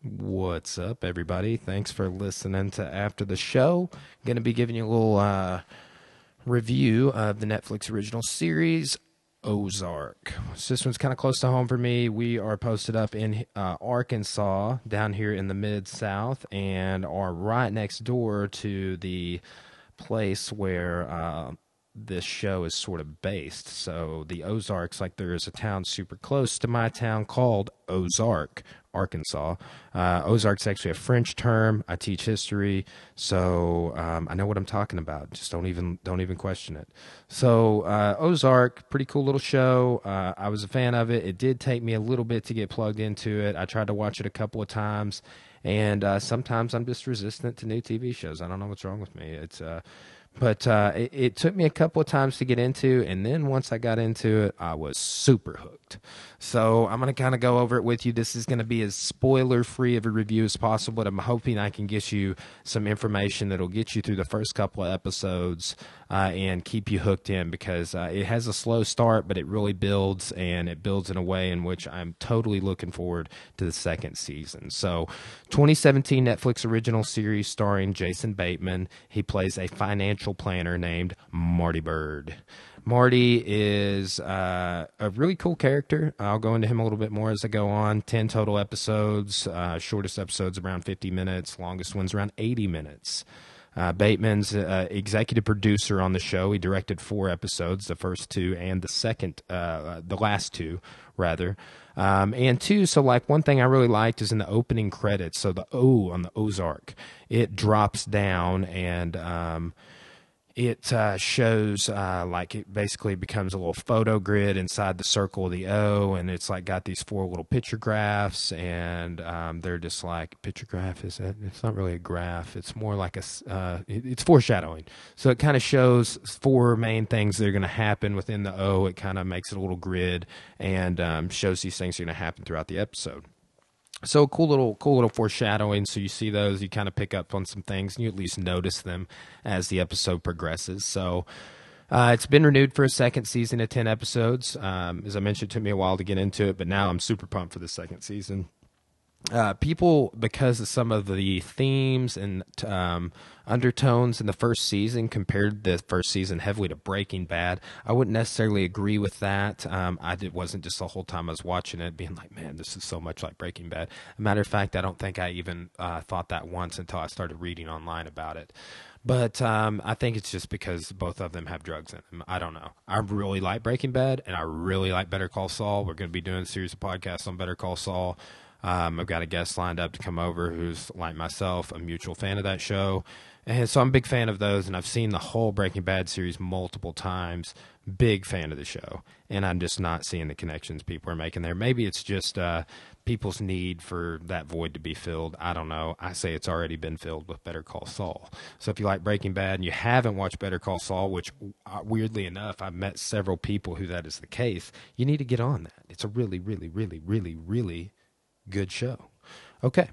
What's up, everybody? Thanks for listening to After the Show. Going to be giving you a little uh, review of the Netflix original series, Ozark. So this one's kind of close to home for me. We are posted up in uh, Arkansas, down here in the mid South, and are right next door to the place where uh, this show is sort of based. So the Ozarks, like there is a town super close to my town called Ozark, Arkansas. Uh, Ozark's actually a French term. I teach history, so um, I know what I'm talking about. Just don't even don't even question it. So uh, Ozark, pretty cool little show. Uh, I was a fan of it. It did take me a little bit to get plugged into it. I tried to watch it a couple of times, and uh, sometimes I'm just resistant to new TV shows. I don't know what's wrong with me. It's uh, but uh, it, it, took me a couple of times to get into, and then once I got into it, I was super hooked. So I'm going to kind of go over it with you. This is going to be as spoiler free of a review as possible, but I'm hoping I can get you some information that'll get you through the first couple of episodes uh, and keep you hooked in because uh, it has a slow start, but it really builds, and it builds in a way in which I'm totally looking forward to the second season. So, 2017 Netflix original series starring Jason Bateman. He plays a financial planner named Marty Byrde. Marty is uh, a really cool character. I'll go into him a little bit more as I go on. 10 total episodes, uh, shortest episodes around 50 minutes, longest ones around 80 minutes. Uh, Bateman's uh, executive producer on the show. He directed four episodes, the first two and the second, uh, the last two, rather. Um, and two, so like one thing I really liked is in the opening credits. So the O on the Ozark, it drops down and. Um, it uh, shows uh, like it basically becomes a little photo grid inside the circle of the O, and it's like got these four little picture graphs, and um, they're just like picture graph is it? It's not really a graph. It's more like a uh, it, it's foreshadowing. So it kind of shows four main things that are going to happen within the O. It kind of makes it a little grid and um, shows these things are going to happen throughout the episode so cool little cool little foreshadowing. So you see those you kind of pick up on some things and you at least notice them as the episode progresses. So uh, it's been renewed for a second season of 10 episodes. Um, as i mentioned it took me a while to get into it but now i'm super pumped for the second season uh, people because of some of the themes and um, undertones in the first season compared the first season heavily to Breaking Bad. I wouldn't necessarily agree with that. Um, I it wasn't just the whole time I was watching it being like, man, this is so much like Breaking Bad. A matter of fact, I don't think I even uh, thought that once until I started reading online about it. But um, I think it's just because both of them have drugs in them. I don't know. I really like Breaking Bad, and I really like Better Call Saul. We're going to be doing a series of podcasts on Better Call Saul. Um, I've got a guest lined up to come over who's like myself, a mutual fan of that show. And so I'm a big fan of those, and I've seen the whole Breaking Bad series multiple times. Big fan of the show, and I'm just not seeing the connections people are making there. Maybe it's just uh, people's need for that void to be filled. I don't know. I say it's already been filled with Better Call Saul. So if you like Breaking Bad and you haven't watched Better Call Saul, which uh, weirdly enough, I've met several people who that is the case, you need to get on that. It's a really, really, really, really, really good show. Okay.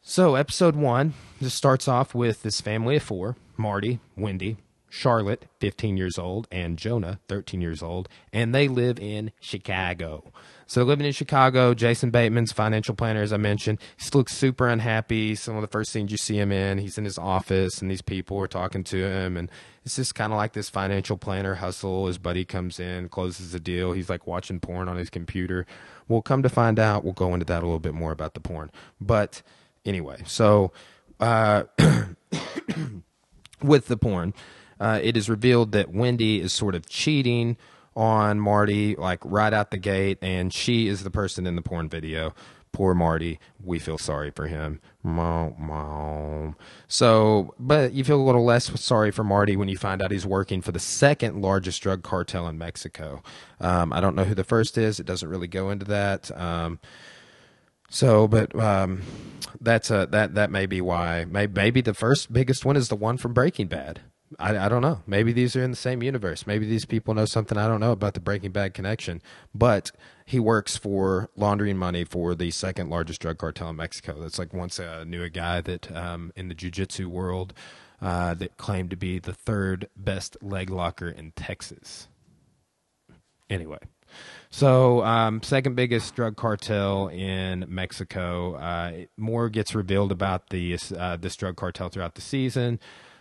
So, episode one just starts off with this family of four Marty, Wendy, Charlotte, 15 years old, and Jonah, 13 years old, and they live in Chicago. So, living in Chicago, Jason Bateman's financial planner, as I mentioned, he looks super unhappy. Some of the first scenes you see him in, he's in his office, and these people are talking to him, and it's just kind of like this financial planner hustle. His buddy comes in, closes the deal. He's like watching porn on his computer. We'll come to find out, we'll go into that a little bit more about the porn. But anyway, so uh, with the porn, uh, it is revealed that Wendy is sort of cheating on Marty, like right out the gate, and she is the person in the porn video. Poor Marty. We feel sorry for him. So, but you feel a little less sorry for Marty when you find out he's working for the second largest drug cartel in Mexico. Um, I don't know who the first is. It doesn't really go into that. Um, so, but um, that's a that that may be why. Maybe, maybe the first biggest one is the one from Breaking Bad. I, I don't know. Maybe these are in the same universe. Maybe these people know something I don't know about the Breaking Bad connection. But he works for laundering money for the second largest drug cartel in Mexico. That's like once I knew a guy that um, in the jujitsu world uh, that claimed to be the third best leg locker in Texas. Anyway, So, um, second biggest drug cartel in Mexico. Uh, more gets revealed about the uh, this drug cartel throughout the season.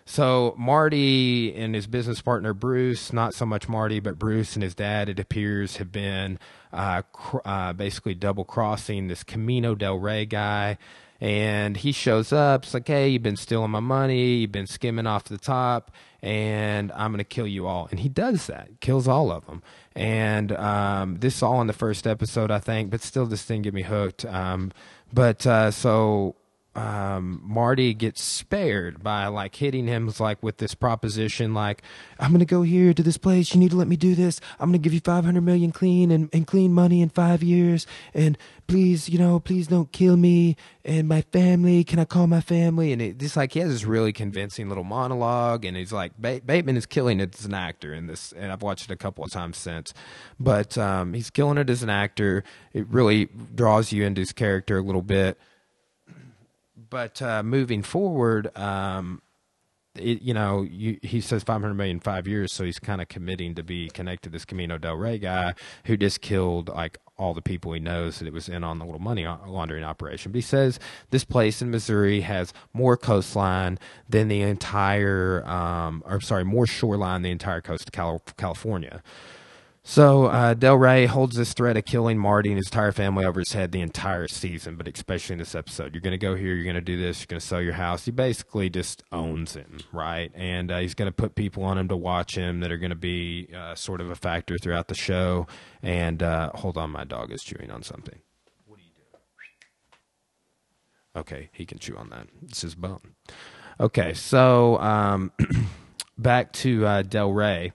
So Marty and his business partner Bruce, not so much Marty, but Bruce and his dad, it appears, have been uh, cr- uh, basically double crossing this Camino del Rey guy. And he shows up. It's like, hey, you've been stealing my money. You've been skimming off the top, and I'm going to kill you all. And he does that, kills all of them. And um, this is all in the first episode, I think, but still, this thing get me hooked. Um, but uh, so um, Marty gets spared by like hitting him like with this proposition, like I'm gonna go here to this place. You need to let me do this. I'm gonna give you 500 million clean and, and clean money in five years. And please, you know, please don't kill me and my family. Can I call my family? And it just like he has this really convincing little monologue, and he's like ba- Bateman is killing it as an actor in this, and I've watched it a couple of times since, but um, he's killing it as an actor. It really draws you into his character a little bit but uh, moving forward, um, it, you know, you, he says 500 million in five years, so he's kind of committing to be connected to this Camino del Rey guy who just killed like all the people he knows that it was in on the little money laundering operation. But he says this place in Missouri has more coastline than the entire, um, or sorry, more shoreline than the entire coast of California. So uh, Del Rey holds this threat of killing Marty and his entire family over his head the entire season, but especially in this episode. You're going to go here, you're going to do this, you're going to sell your house. He basically just owns him, right? And uh, he's going to put people on him to watch him that are going to be uh, sort of a factor throughout the show. And uh, hold on, my dog is chewing on something. What are you doing? Okay, he can chew on that. It's his bone. Okay, so um, back to uh, Del Rey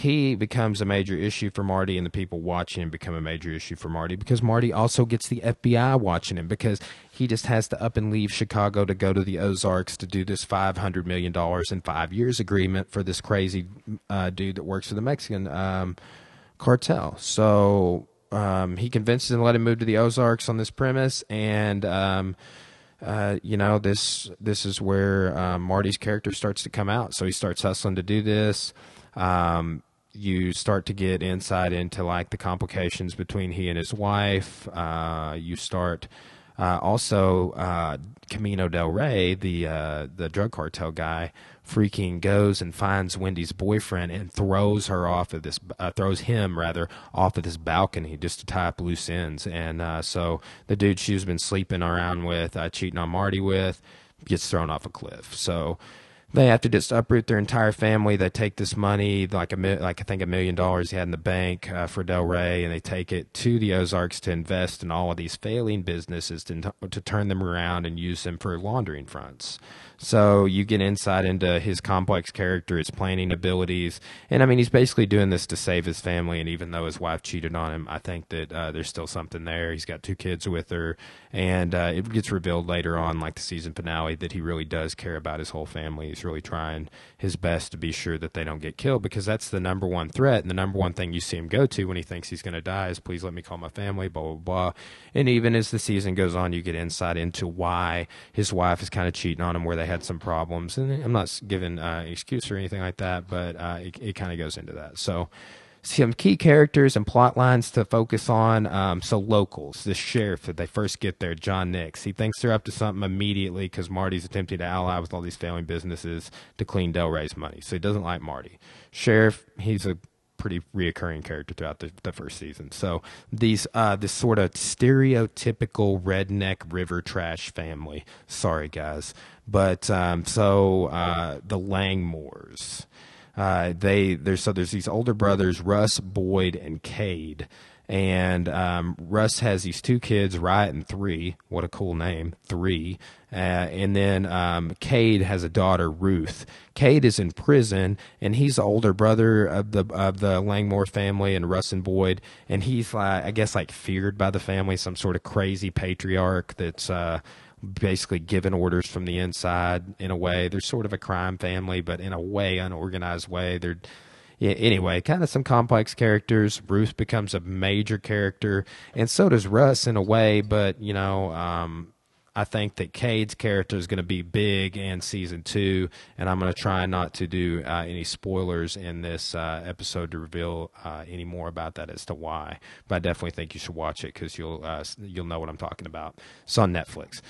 he becomes a major issue for Marty, and the people watching him become a major issue for Marty because Marty also gets the FBI watching him because he just has to up and leave Chicago to go to the Ozarks to do this five hundred million dollars in five years agreement for this crazy uh, dude that works for the Mexican um, cartel. So um, he convinces him to let him move to the Ozarks on this premise, and um, uh, you know this this is where uh, Marty's character starts to come out. So he starts hustling to do this. Um, you start to get insight into like the complications between he and his wife. Uh, you start uh, also uh, Camino del Rey, the uh, the drug cartel guy, freaking goes and finds Wendy's boyfriend and throws her off of this, uh, throws him rather off of this balcony just to tie up loose ends. And uh, so the dude she's been sleeping around with, cheating on Marty with, gets thrown off a cliff. So they have to just uproot their entire family. They take this money, like a like I think a million dollars he had in the bank uh, for Del Rey, and they take it to the Ozarks to invest in all of these failing businesses to to turn them around and use them for laundering fronts. So you get insight into his complex character, his planning abilities, and I mean he's basically doing this to save his family. And even though his wife cheated on him, I think that uh, there's still something there. He's got two kids with her, and uh, it gets revealed later on, like the season finale, that he really does care about his whole family. He's really trying his best to be sure that they don't get killed because that's the number one threat and the number one thing you see him go to when he thinks he's going to die is please let me call my family, blah blah blah. And even as the season goes on, you get insight into why his wife is kind of cheating on him, where they had some problems. And I'm not giving uh, excuse or anything like that, but uh, it, it kind of goes into that. So some key characters and plot lines to focus on. Um, so locals, the sheriff that they first get there, John Nix, he thinks they're up to something immediately because Marty's attempting to ally with all these failing businesses to clean Del Rey's money. So he doesn't like Marty. Sheriff, he's a pretty reoccurring character throughout the, the first season. So these uh, this sort of stereotypical redneck river trash family. Sorry guys, but um, so uh, the Langmores. Uh, they there's so there's these older brothers Russ, Boyd, and Cade, and um, Russ has these two kids, Wyatt and Three. What a cool name, Three. Uh, and then um, Cade has a daughter, Ruth. Cade is in prison, and he's the older brother of the of the Langmore family and Russ and Boyd. And he's like, I guess, like feared by the family, some sort of crazy patriarch that's uh, basically given orders from the inside. In a way, they're sort of a crime family, but in a way, unorganized way. They're yeah, anyway, kind of some complex characters. Ruth becomes a major character, and so does Russ in a way. But you know, um, I think that Cade's character is going to be big in season two, and I'm going to try not to do uh, any spoilers in this uh, episode to reveal uh, any more about that as to why. But I definitely think you should watch it because you'll uh, you'll know what I'm talking about. It's on Netflix.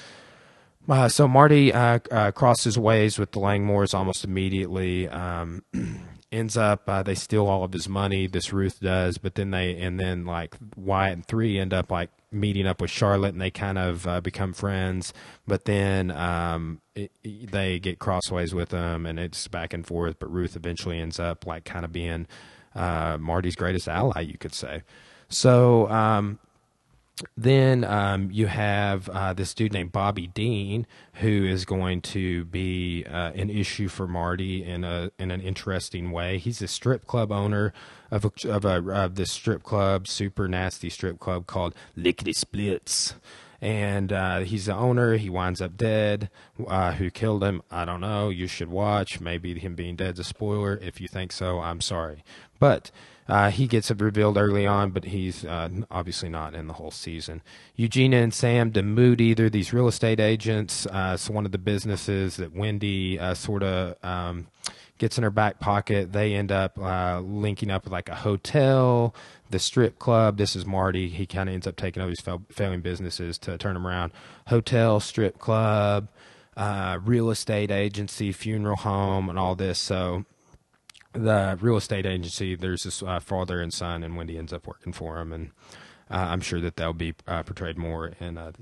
Uh, so Marty uh, uh, crosses ways with the Langmores almost immediately. Um, ends up uh, they steal all of his money. This Ruth does, but then they and then like Wyatt and three end up like meeting up with Charlotte, and they kind of uh, become friends. But then um, it, they get crossways with them, and it's back and forth. But Ruth eventually ends up like kind of being uh, Marty's greatest ally, you could say. So um, then um, you have uh, this dude named Bobby Dean, who is going to be uh, an issue for Marty in a in an interesting way. He's a strip club owner of a, of a of this strip club, super nasty strip club called Lickety Splits. And uh, he's the owner. He winds up dead. Uh, who killed him? I don't know. You should watch. Maybe him being dead's a spoiler. If you think so, I'm sorry. But uh, he gets revealed early on, but he's uh, obviously not in the whole season. Eugenia and Sam Moody, they're these real estate agents. Uh, one of the businesses that Wendy uh, sort of um, gets in her back pocket. They end up uh, linking up with like a hotel, the strip club. This is Marty. He kind of ends up taking over these fail- failing businesses to turn them around. Hotel, strip club, uh, real estate agency, funeral home, and all this. So the real estate agency, there's this uh, father and son, and Wendy ends up working for him, and uh, I'm sure that they'll be uh, portrayed more in, uh,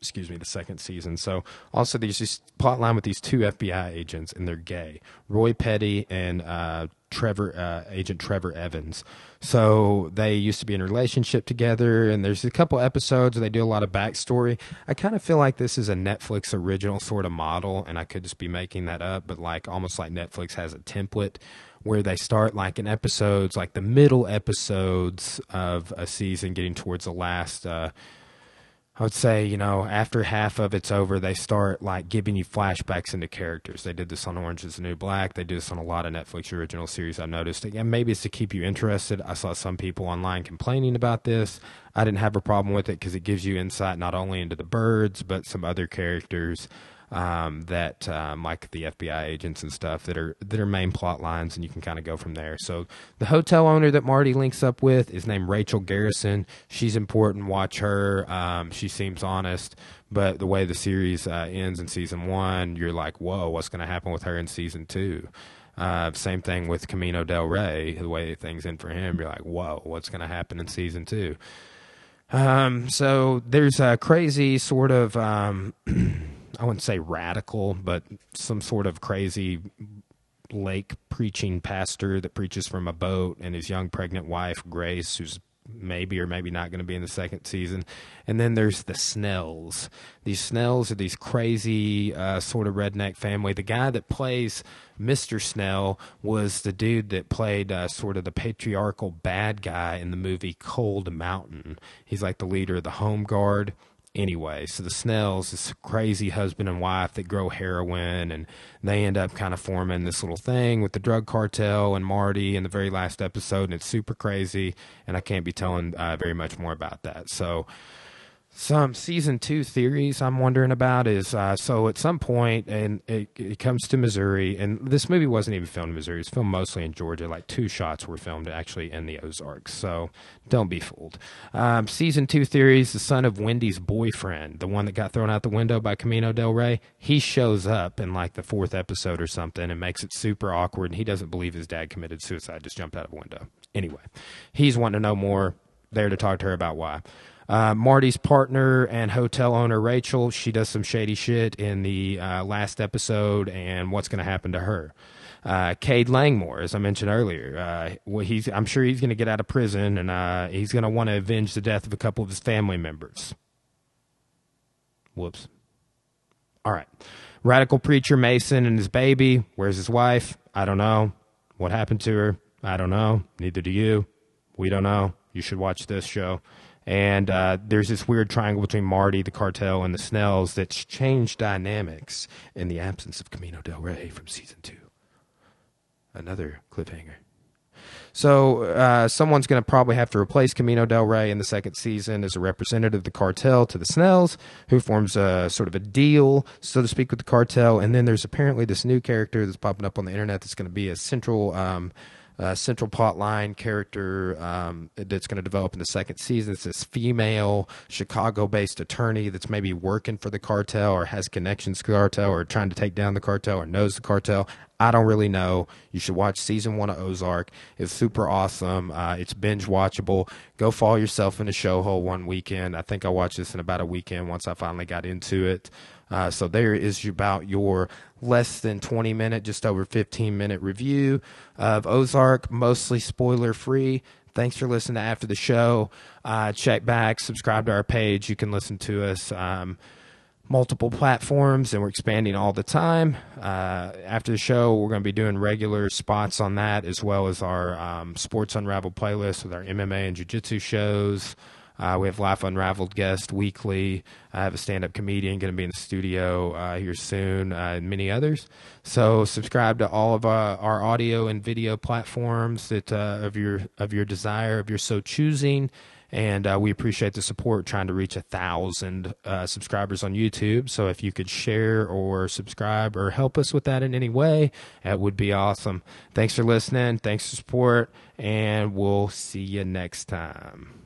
excuse me, the second season. So also there's this plot line with these two FBI agents, and they're gay, Roy Petty and uh, Trevor, uh, Agent Trevor Evans. So they used to be in a relationship together, and there's a couple episodes where they do a lot of backstory. I kind of feel like this is a Netflix original sort of model, and I could just be making that up, but like almost like Netflix has a template where they start like in episodes, like the middle episodes of a season, getting towards the last. Uh, I would say, you know, after half of it's over, they start like giving you flashbacks into characters. They did this on Orange is the New Black. They do this on a lot of Netflix original series I've noticed. Again, maybe it's to keep you interested. I saw some people online complaining about this. I didn't have a problem with it because it gives you insight not only into the Byrdes, but some other characters um, that um, like the FBI agents and stuff that are that are main plot lines, and you can kind of go from there. So the hotel owner that Marty links up with is named Rachel Garrison. She's important. Watch her. Um, she seems honest, but the way the series uh, ends in season one, you're like, whoa, what's going to happen with her in season two? Uh, same thing with Camino del Rey. The way things end for him, you're like, whoa, what's going to happen in season two? Um, so there's a crazy sort of um, I wouldn't say radical, but some sort of crazy lake preaching pastor that preaches from a boat and his young pregnant wife Grace who's maybe or maybe not going to be in the second season. And then there's the Snells. These Snells are these crazy uh, sort of redneck family. The guy that plays Mr. Snell was the dude that played uh, sort of the patriarchal bad guy in the movie Cold Mountain. He's like the leader of the Home Guard anyway. So the Snells, this crazy husband and wife that grow heroin, and they end up kind of forming this little thing with the drug cartel and Marty in the very last episode, and it's super crazy. And I can't be telling uh, very much more about that. So some season two theories I'm wondering about is uh, so at some point, and it, it, comes to Missouri, and this movie wasn't even filmed in Missouri; it's filmed mostly in Georgia. Like two shots were filmed actually in the Ozarks, so don't be fooled. Um, season two theories: the son of Wendy's boyfriend, the one that got thrown out the window by Camino del Rey, he shows up in like the fourth episode or something, and makes it super awkward. And he doesn't believe his dad committed suicide; just jumped out of a window. Anyway, he's wanting to know more. There to talk to her about why. Uh, Marty's partner and hotel owner Rachel, she does some shady shit in the uh, last episode, and what's going to happen to her? Uh, Cade Langmore, as I mentioned earlier, uh, well, he's I'm sure he's going to get out of prison, and uh, he's going to want to avenge the death of a couple of his family members. Whoops. All right. Radical preacher Mason and his baby. Where's his wife? I don't know. What happened to her? I don't know. Neither do you. We don't know. You should watch this show. And uh, there's this weird triangle between Marty, the cartel, and the Snells that's changed dynamics in the absence of Camino del Rey from season two. Another cliffhanger. So uh, someone's going to probably have to replace Camino Del Rey in the second season as a representative of the cartel to the Snells, who forms a sort of a deal, so to speak, with the cartel. And then there's apparently this new character that's popping up on the internet that's going to be a central. Um, central plot line character um, that's going to develop in the second season. It's this female Chicago based attorney that's maybe working for the cartel or has connections to the cartel or trying to take down the cartel or knows the cartel. I don't really know. You should watch season one of Ozark. It's super awesome. Uh, it's binge watchable. Go fall yourself in a show hole one weekend. I think I watched this in about a weekend once I finally got into it. Uh, so there is about your less than 20 minute, just over 15 minute review of Ozark, mostly spoiler free. Thanks for listening to After the Show. Uh, check back, subscribe to our page. You can listen to us. Um, multiple platforms and we're expanding all the time. Uh, after the show, we're going to be doing regular spots on that as well as our um, Sports Unraveled playlist with our MMA and Jiu Jitsu shows. Uh, we have Life Unraveled guest weekly. I have a stand up comedian going to be in the studio uh, here soon, uh, and many others. So subscribe to all of uh, our audio and video platforms that uh, of your of your desire, of your so choosing. And uh, we appreciate the support trying to reach a thousand subscribers on YouTube. So if you could share or subscribe or help us with that in any way, that would be awesome. Thanks for listening. Thanks for support. And we'll see you next time.